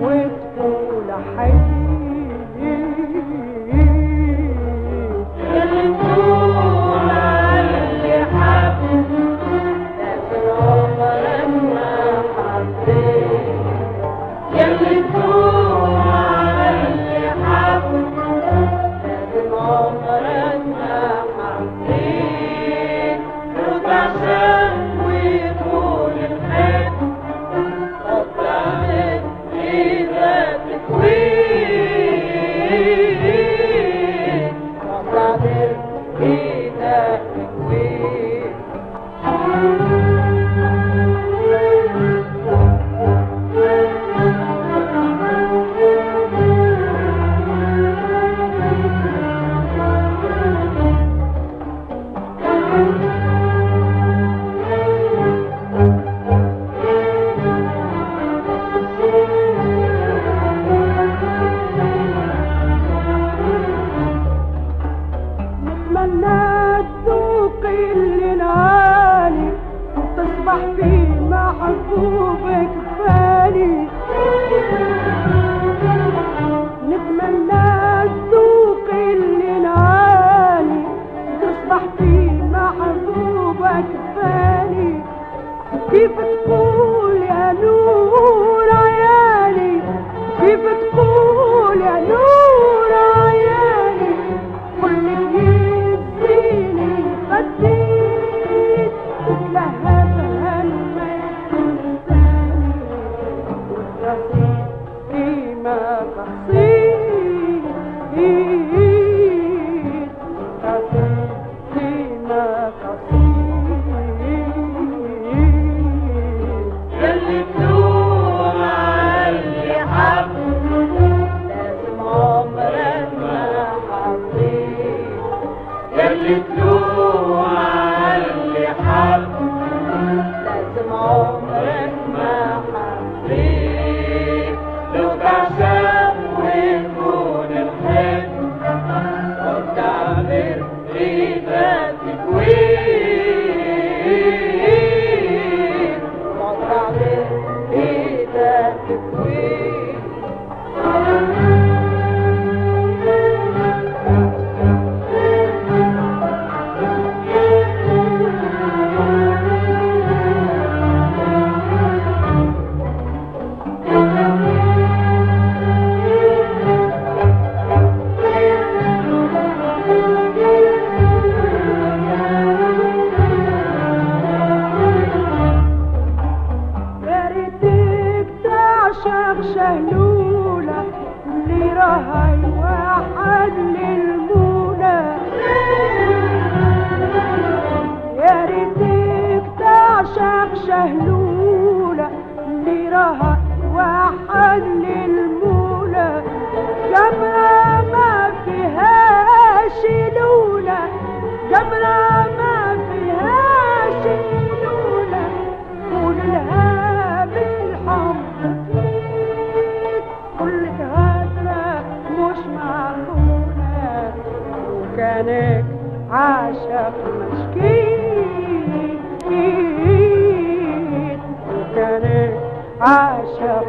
وتقول حي. للمولى جمرة ما فيهاش لولا جمرة ما فيهاش لولا قول لها بالحب فيك كل هدرة مش معقولة. وكانك عاشق مسكين وكانك عاشق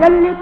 चल